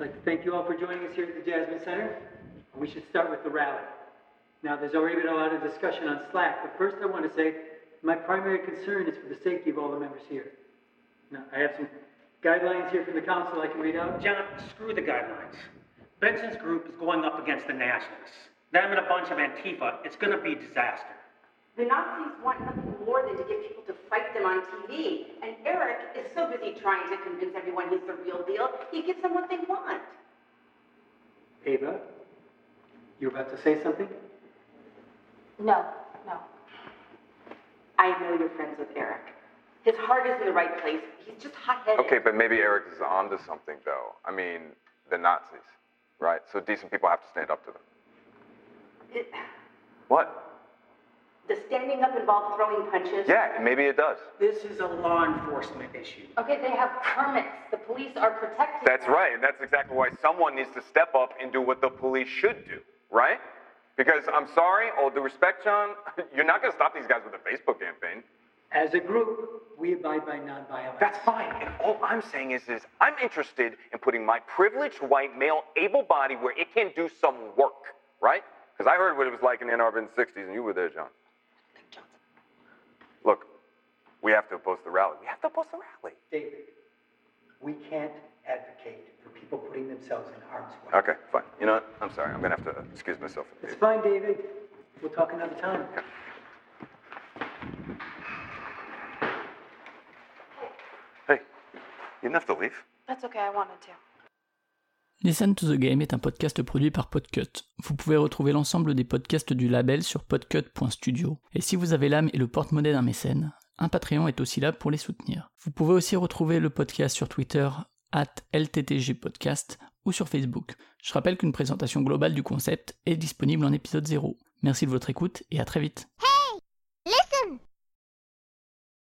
I'd like to thank you all for joining us here at the Jasmine Center. We should start with the rally. Now, there's already been a lot of discussion on Slack, but first I want to say my primary concern is for the safety of all the members here. Now, I have some guidelines here from the council I can read out. John, screw the guidelines. Benson's group is going up against the Nationalists. Them and a bunch of Antifa, it's gonna be disaster. The Nazis want nothing more than to get people to fight them on TV. And Eric is so busy trying to convince everyone he's the real deal, he gives them what they want. Ava, you're about to say something? No, no. I know you're friends with Eric. His heart is in the right place. He's just hot-headed. Okay, but maybe Eric is onto something, though. I mean, the Nazis, right? So decent people have to stand up to them. It- What? Does standing up involve throwing punches? Yeah, maybe it does. This is a law enforcement issue. Okay, they have permits. The police are protected. That's them. right, and that's exactly why someone needs to step up and do what the police should do, right? Because I'm sorry, all due respect, John, you're not going to stop these guys with a Facebook campaign. As a group, we abide by nonviolence. That's fine. And all I'm saying is, is I'm interested in putting my privileged white male able body where it can do some work, right? Because I heard what it was like in Ann Arbor in the 60s, and you were there, John. We have to oppose the rally. We have to oppose the rally. David, we can't advocate for people putting themselves in harm's way. Okay, fine. You know what? I'm sorry. I'm going to have to excuse myself. It's fine, David. We'll talk another time. Hey, you didn't have to leave. That's okay, I wanted to. Listen to the Game est un podcast produit par Podcut. Vous pouvez retrouver l'ensemble des podcasts du label sur podcut.studio. Et si vous avez l'âme et le porte-monnaie d'un mécène, un Patreon est aussi là pour les soutenir. Vous pouvez aussi retrouver le podcast sur Twitter, at LTTGpodcast, ou sur Facebook. Je rappelle qu'une présentation globale du concept est disponible en épisode 0. Merci de votre écoute et à très vite. Hey!